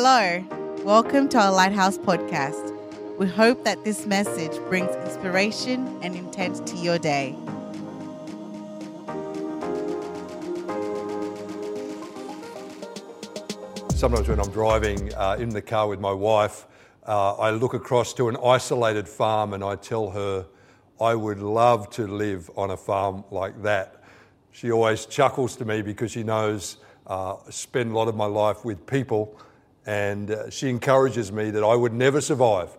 Hello, welcome to our Lighthouse podcast. We hope that this message brings inspiration and intent to your day. Sometimes when I'm driving uh, in the car with my wife, uh, I look across to an isolated farm and I tell her, I would love to live on a farm like that. She always chuckles to me because she knows uh, I spend a lot of my life with people and uh, she encourages me that I would never survive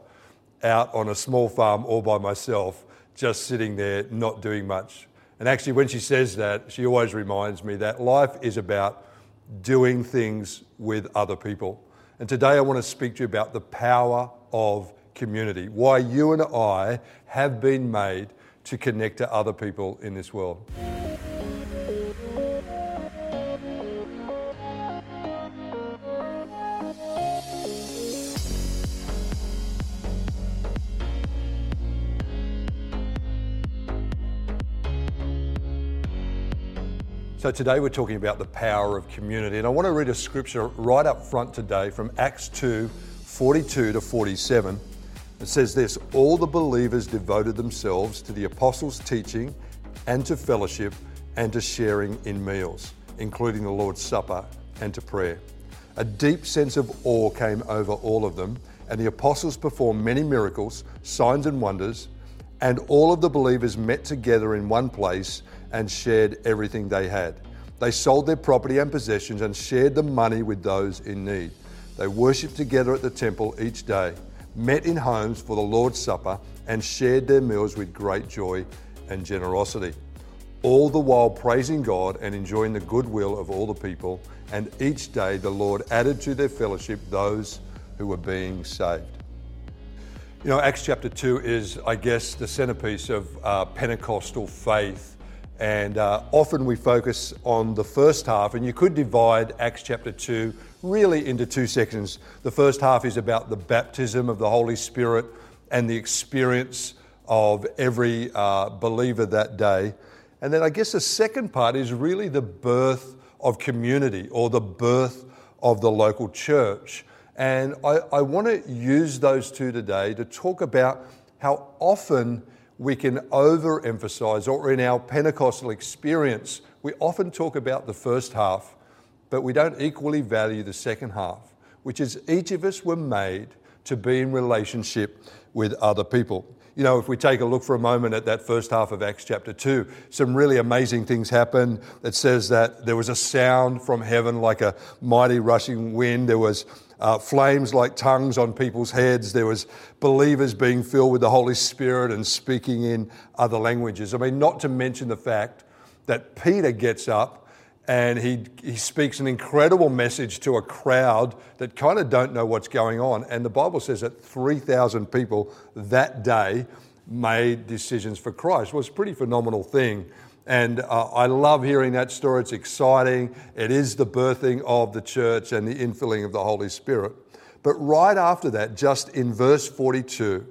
out on a small farm all by myself, just sitting there not doing much. And actually, when she says that, she always reminds me that life is about doing things with other people. And today I want to speak to you about the power of community, why you and I have been made to connect to other people in this world. So today we're talking about the power of community. And I want to read a scripture right up front today from Acts 2 42 to 47. It says this All the believers devoted themselves to the apostles' teaching and to fellowship and to sharing in meals, including the Lord's Supper and to prayer. A deep sense of awe came over all of them, and the apostles performed many miracles, signs, and wonders. And all of the believers met together in one place and shared everything they had. They sold their property and possessions and shared the money with those in need. They worshipped together at the temple each day, met in homes for the Lord's Supper, and shared their meals with great joy and generosity. All the while praising God and enjoying the goodwill of all the people. And each day the Lord added to their fellowship those who were being saved. You know, Acts chapter 2 is, I guess, the centerpiece of uh, Pentecostal faith. And uh, often we focus on the first half, and you could divide Acts chapter 2 really into two sections. The first half is about the baptism of the Holy Spirit and the experience of every uh, believer that day. And then I guess the second part is really the birth of community or the birth of the local church. And I, I want to use those two today to talk about how often we can overemphasize, or in our Pentecostal experience, we often talk about the first half, but we don't equally value the second half, which is each of us were made to be in relationship with other people. You know, if we take a look for a moment at that first half of Acts chapter 2, some really amazing things happen. It says that there was a sound from heaven like a mighty rushing wind. There was uh, flames like tongues on people's heads. There was believers being filled with the Holy Spirit and speaking in other languages. I mean, not to mention the fact that Peter gets up and he, he speaks an incredible message to a crowd that kind of don't know what's going on. And the Bible says that 3,000 people that day made decisions for Christ. Well, it's a pretty phenomenal thing. And uh, I love hearing that story. It's exciting. It is the birthing of the church and the infilling of the Holy Spirit. But right after that, just in verse 42,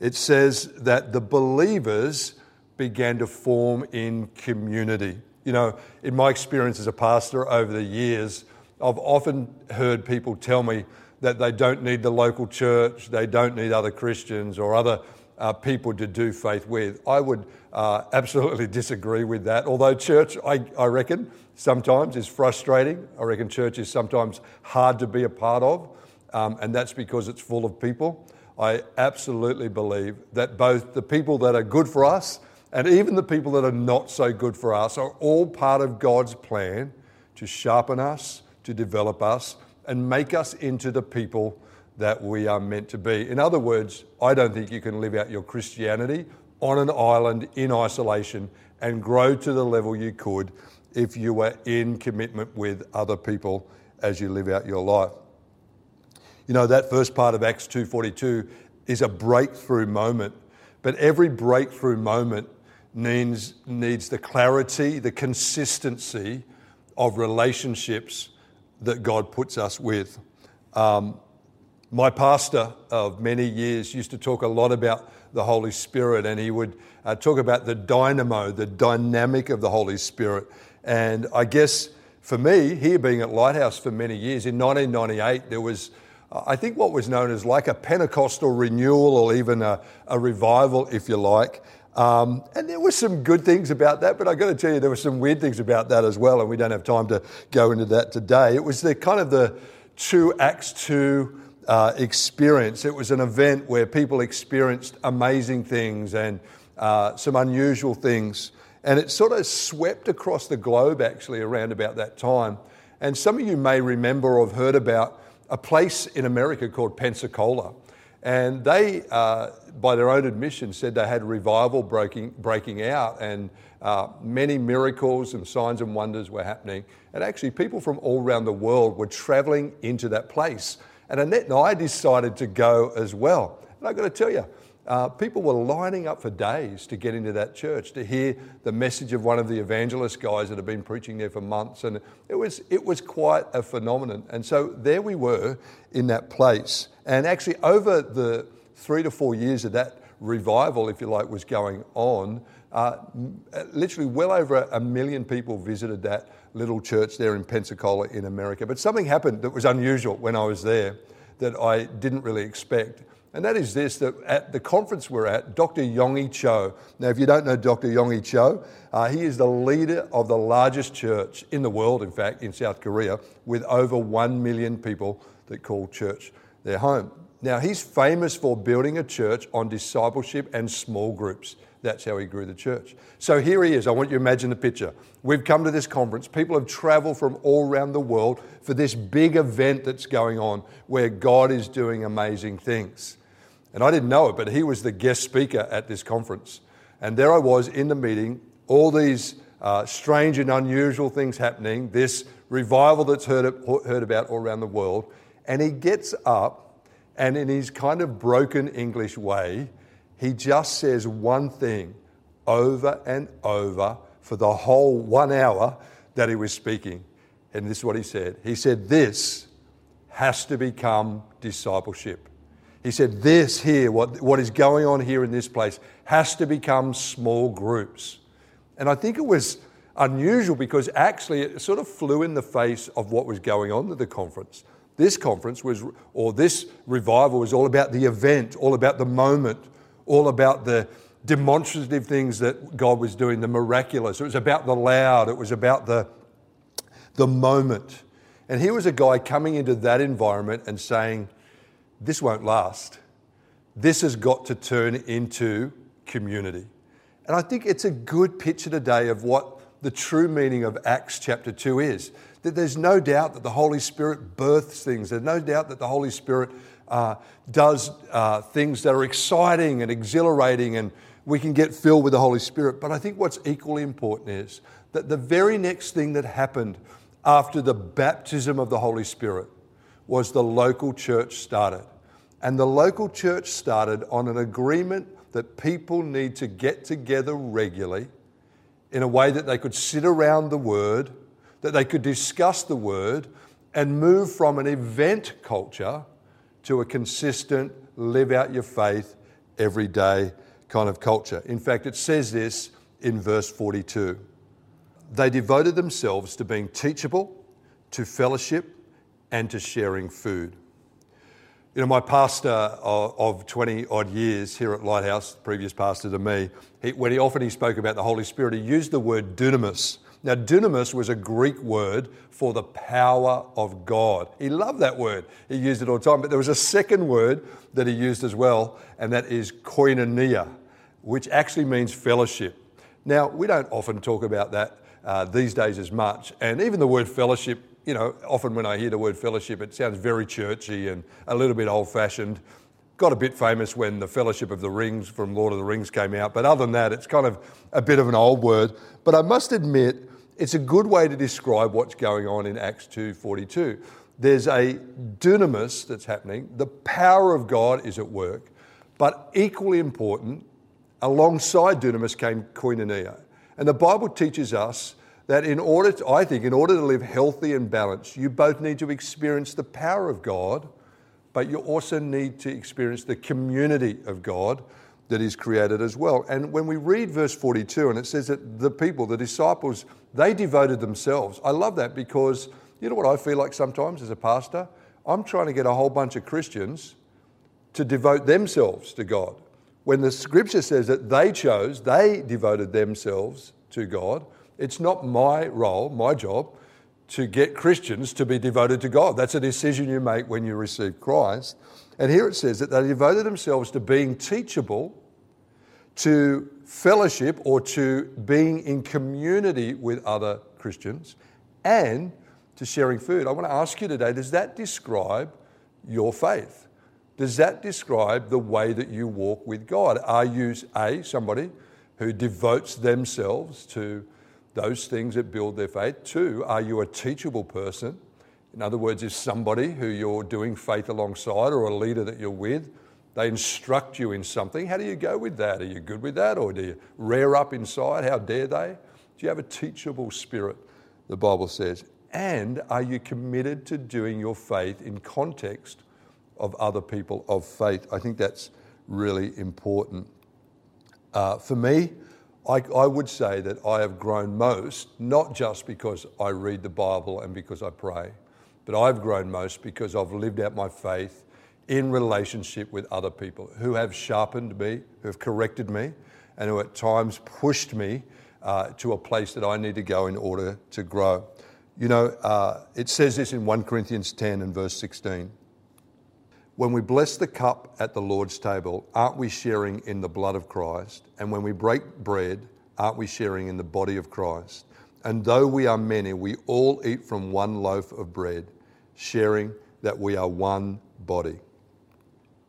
it says that the believers began to form in community. You know, in my experience as a pastor over the years, I've often heard people tell me that they don't need the local church, they don't need other Christians or other uh, people to do faith with. I would uh, absolutely disagree with that. Although church, I, I reckon, sometimes is frustrating. I reckon church is sometimes hard to be a part of, um, and that's because it's full of people. I absolutely believe that both the people that are good for us and even the people that are not so good for us are all part of God's plan to sharpen us, to develop us, and make us into the people that we are meant to be. In other words, I don't think you can live out your Christianity on an island in isolation and grow to the level you could if you were in commitment with other people as you live out your life. You know, that first part of Acts 2:42 is a breakthrough moment, but every breakthrough moment needs, needs the clarity, the consistency of relationships that God puts us with. Um, my pastor of many years used to talk a lot about the Holy Spirit, and he would uh, talk about the dynamo, the dynamic of the Holy Spirit. And I guess for me, here being at Lighthouse for many years, in 1998, there was, I think, what was known as like a Pentecostal renewal or even a, a revival, if you like. Um, and there were some good things about that, but I've got to tell you, there were some weird things about that as well, and we don't have time to go into that today. It was the kind of the true Acts 2 uh, experience. It was an event where people experienced amazing things and uh, some unusual things. And it sort of swept across the globe actually around about that time. And some of you may remember or have heard about a place in America called Pensacola. And they, uh, by their own admission, said they had revival breaking, breaking out and uh, many miracles and signs and wonders were happening. And actually, people from all around the world were traveling into that place. And Annette and I decided to go as well. And I've got to tell you, uh, people were lining up for days to get into that church to hear the message of one of the evangelist guys that had been preaching there for months. And it was, it was quite a phenomenon. And so there we were in that place. And actually, over the three to four years of that revival, if you like, was going on, uh, literally well over a million people visited that little church there in Pensacola in America. But something happened that was unusual when I was there that I didn't really expect. And that is this that at the conference we're at, Dr. Yonggi Cho. Now, if you don't know Dr. Yonggi Cho, uh, he is the leader of the largest church in the world, in fact, in South Korea, with over 1 million people that call church their home. Now, he's famous for building a church on discipleship and small groups. That's how he grew the church. So here he is. I want you to imagine the picture. We've come to this conference. People have traveled from all around the world for this big event that's going on where God is doing amazing things. And I didn't know it, but he was the guest speaker at this conference. And there I was in the meeting, all these uh, strange and unusual things happening, this revival that's heard, heard about all around the world. And he gets up, and in his kind of broken English way, he just says one thing over and over for the whole one hour that he was speaking. And this is what he said He said, This has to become discipleship. He said, This here, what, what is going on here in this place, has to become small groups. And I think it was unusual because actually it sort of flew in the face of what was going on at the conference. This conference was, or this revival was all about the event, all about the moment, all about the demonstrative things that God was doing, the miraculous. It was about the loud, it was about the, the moment. And here was a guy coming into that environment and saying, This won't last. This has got to turn into community. And I think it's a good picture today of what the true meaning of Acts chapter 2 is. That there's no doubt that the Holy Spirit births things, there's no doubt that the Holy Spirit uh, does uh, things that are exciting and exhilarating, and we can get filled with the Holy Spirit. But I think what's equally important is that the very next thing that happened after the baptism of the Holy Spirit was the local church started. And the local church started on an agreement that people need to get together regularly in a way that they could sit around the Word, that they could discuss the Word, and move from an event culture to a consistent, live out your faith every day kind of culture. In fact, it says this in verse 42. They devoted themselves to being teachable, to fellowship, and to sharing food. You know, my pastor of 20 odd years here at Lighthouse, previous pastor to me, he, when he often he spoke about the Holy Spirit, he used the word dunamis, now, dunamis was a Greek word for the power of God. He loved that word. He used it all the time. But there was a second word that he used as well, and that is koinonia, which actually means fellowship. Now, we don't often talk about that uh, these days as much. And even the word fellowship, you know, often when I hear the word fellowship, it sounds very churchy and a little bit old fashioned. Got a bit famous when the Fellowship of the Rings from Lord of the Rings came out. But other than that, it's kind of a bit of an old word. But I must admit, it's a good way to describe what's going on in Acts 2:42. There's a dunamis that's happening. The power of God is at work, but equally important, alongside dunamis came koinonia. And the Bible teaches us that in order to, I think, in order to live healthy and balanced, you both need to experience the power of God, but you also need to experience the community of God that is created as well. And when we read verse 42, and it says that the people, the disciples, They devoted themselves. I love that because you know what I feel like sometimes as a pastor? I'm trying to get a whole bunch of Christians to devote themselves to God. When the scripture says that they chose, they devoted themselves to God, it's not my role, my job, to get Christians to be devoted to God. That's a decision you make when you receive Christ. And here it says that they devoted themselves to being teachable, to fellowship, or to being in community with other Christians, and to sharing food. I want to ask you today does that describe your faith? Does that describe the way that you walk with God? Are you, A, somebody who devotes themselves to those things that build their faith? Two, are you a teachable person? In other words, is somebody who you're doing faith alongside or a leader that you're with, they instruct you in something. How do you go with that? Are you good with that or do you rear up inside? How dare they? Do you have a teachable spirit, the Bible says? And are you committed to doing your faith in context of other people of faith? I think that's really important. Uh, for me, I, I, would say that I have grown most, not just because I read the Bible and because I pray, but I've grown most because I've lived out my faith in relationship with other people who have sharpened me, who have corrected me, and who at times pushed me uh, to a place that I need to go in order to grow. You know, uh, it says this in 1 Corinthians 10 and verse 16. When we bless the cup at the Lord's table, aren't we sharing in the blood of Christ? And when we break bread, aren't we sharing in the body of Christ? And though we are many, we all eat from one loaf of bread, sharing that we are one body.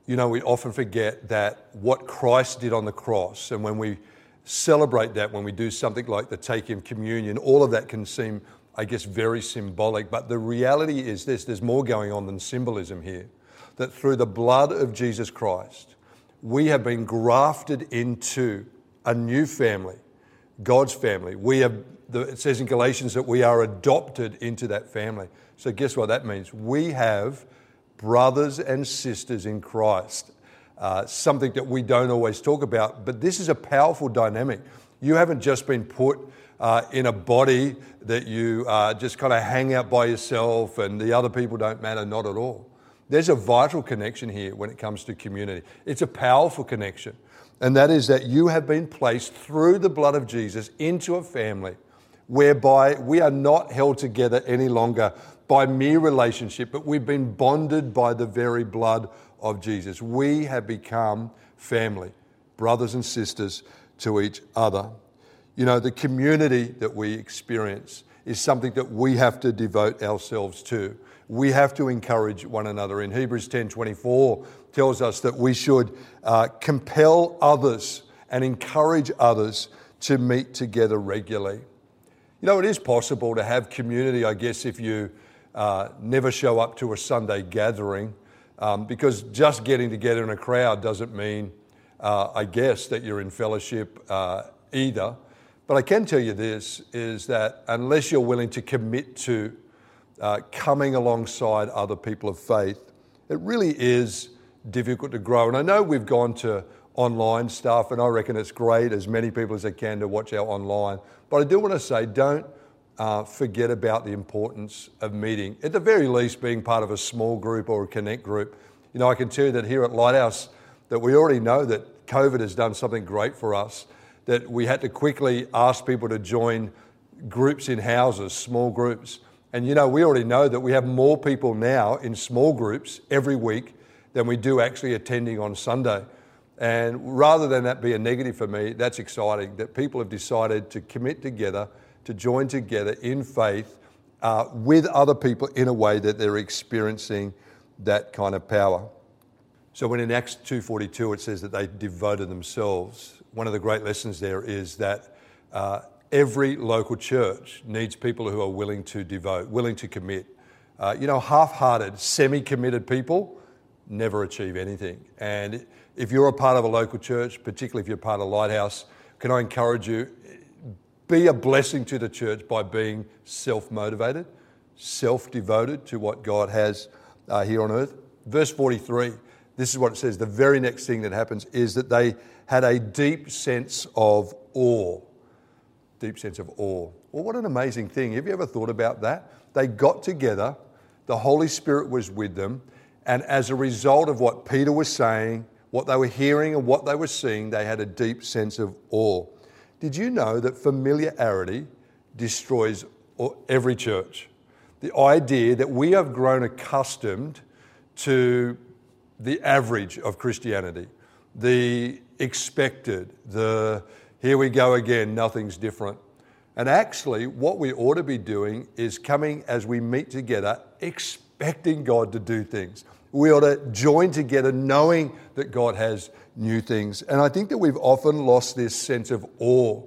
You know, we often forget that what Christ did on the cross, and when we celebrate that, when we do something like the taking communion, all of that can seem, I guess, very symbolic. But the reality is this there's more going on than symbolism here that through the blood of Jesus Christ, we have been grafted into a new family, God's family. We have, it says in Galatians that we are adopted into that family. So, guess what that means? We have brothers and sisters in Christ. Uh, something that we don't always talk about, but this is a powerful dynamic. You haven't just been put uh, in a body that you uh, just kind of hang out by yourself and the other people don't matter, not at all. There's a vital connection here when it comes to community. It's a powerful connection, and that is that you have been placed through the blood of Jesus into a family whereby we are not held together any longer by mere relationship, but we've been bonded by the very blood of Jesus. We have become family, brothers and sisters to each other. You know, the community that we experience is something that we have to devote ourselves to we have to encourage one another. In Hebrews 10:24 tells us that we should uh, compel others and encourage others to meet together regularly. You know, it is possible to have community, I guess, if you uh, never show up to a Sunday gathering, um, because just getting together in a crowd doesn't mean, uh, I guess, that you're in fellowship uh, either. But I can tell you this is that unless you're willing to commit to uh, coming alongside other people of faith, it really is difficult to grow. And I know we've gone to online stuff, and I reckon it's great as many people as they can to watch our online. But I do want to say, don't uh, forget about the importance of meeting. At the very least, being part of a small group or a connect group. You know, I can tell you that here at Lighthouse, that we already know that COVID has done something great for us. That we had to quickly ask people to join groups in houses, small groups. And you know, we already know that we have more people now in small groups every week than we do actually attending on Sunday. And rather than that be a negative for me, that's exciting that people have decided to commit together, to join together in faith uh, with other people in a way that they're experiencing that kind of power. So when in Acts 2:42 it says that they devoted themselves, one of the great lessons there is that uh, every local church needs people who are willing to devote, willing to commit. Uh, you know, half hearted, semi committed people never achieve anything. And if you're a part of a local church, particularly if you're part of Lighthouse, can I encourage you? Be a blessing to the church by being self motivated, self devoted to what God has uh, here on earth. Verse 43, this is what it says. The very next thing that happens is that they had a deep sense of awe deep sense of awe. Well, what an amazing thing. Have you ever thought about that? They got together, the Holy Spirit was with them, and as a result of what Peter was saying, what they were hearing, and what they were seeing, they had a deep sense of awe. Did you know that familiarity destroys every church? The idea that we have grown accustomed to the average of Christianity, the expected, the here we go again, nothing's different. And actually, what we ought to be doing is coming as we meet together, expecting God to do things. We ought to join together knowing that God has new things. And I think that we've often lost this sense of awe.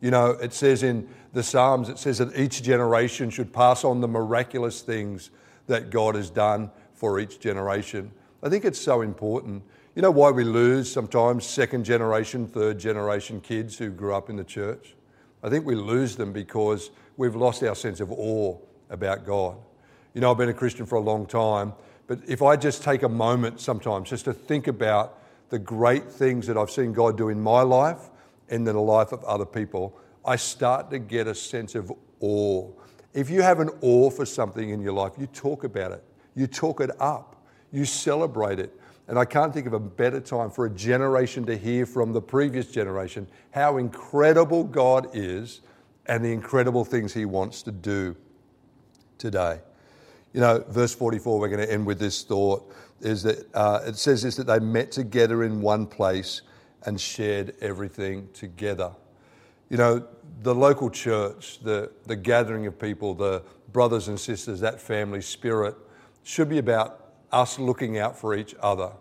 You know, it says in the Psalms, it says that each generation should pass on the miraculous things that God has done for each generation. I think it's so important. You know why we lose sometimes second generation, third generation kids who grew up in the church? I think we lose them because we've lost our sense of awe about God. You know, I've been a Christian for a long time, but if I just take a moment sometimes just to think about the great things that I've seen God do in my life and in the life of other people, I start to get a sense of awe. If you have an awe for something in your life, you talk about it, you talk it up, you celebrate it. And I can't think of a better time for a generation to hear from the previous generation how incredible God is and the incredible things He wants to do today. You know, verse 44, we're going to end with this thought is that uh, it says this that they met together in one place and shared everything together. You know, the local church, the, the gathering of people, the brothers and sisters, that family spirit should be about us looking out for each other.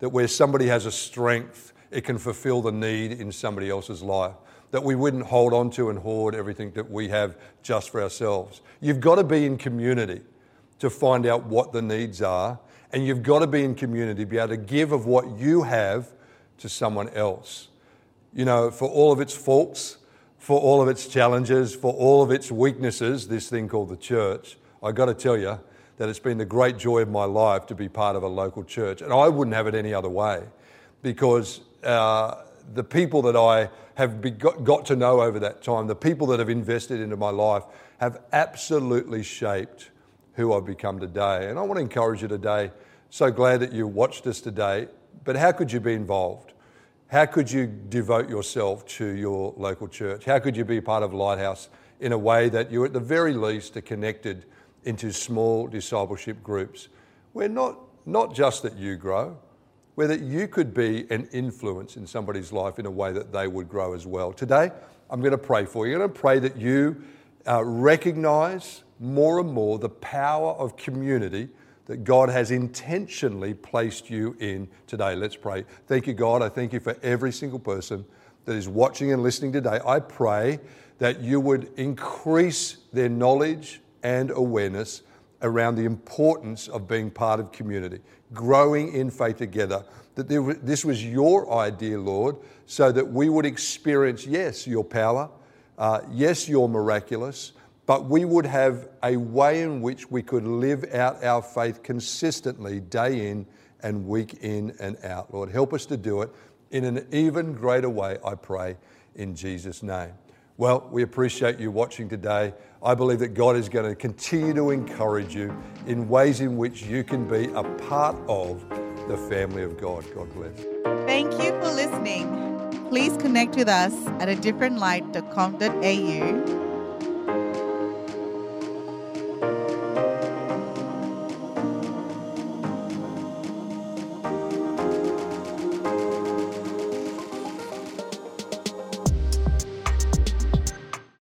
That where somebody has a strength, it can fulfill the need in somebody else's life. That we wouldn't hold on to and hoard everything that we have just for ourselves. You've got to be in community to find out what the needs are, and you've got to be in community, to be able to give of what you have to someone else. You know, for all of its faults, for all of its challenges, for all of its weaknesses, this thing called the church, I've got to tell you, that it's been the great joy of my life to be part of a local church. And I wouldn't have it any other way because uh, the people that I have got to know over that time, the people that have invested into my life, have absolutely shaped who I've become today. And I want to encourage you today. So glad that you watched us today. But how could you be involved? How could you devote yourself to your local church? How could you be part of Lighthouse in a way that you, at the very least, are connected into small discipleship groups where not, not just that you grow, where that you could be an influence in somebody's life in a way that they would grow as well. Today, I'm going to pray for you. I'm going to pray that you uh, recognize more and more the power of community that God has intentionally placed you in today. Let's pray. Thank you, God. I thank you for every single person that is watching and listening today. I pray that you would increase their knowledge and awareness around the importance of being part of community, growing in faith together. That this was your idea, Lord, so that we would experience, yes, your power, uh, yes, your miraculous, but we would have a way in which we could live out our faith consistently, day in and week in and out. Lord, help us to do it in an even greater way, I pray, in Jesus' name. Well, we appreciate you watching today. I believe that God is going to continue to encourage you in ways in which you can be a part of the family of God. God bless. Thank you for listening. Please connect with us at a differentlight.com.au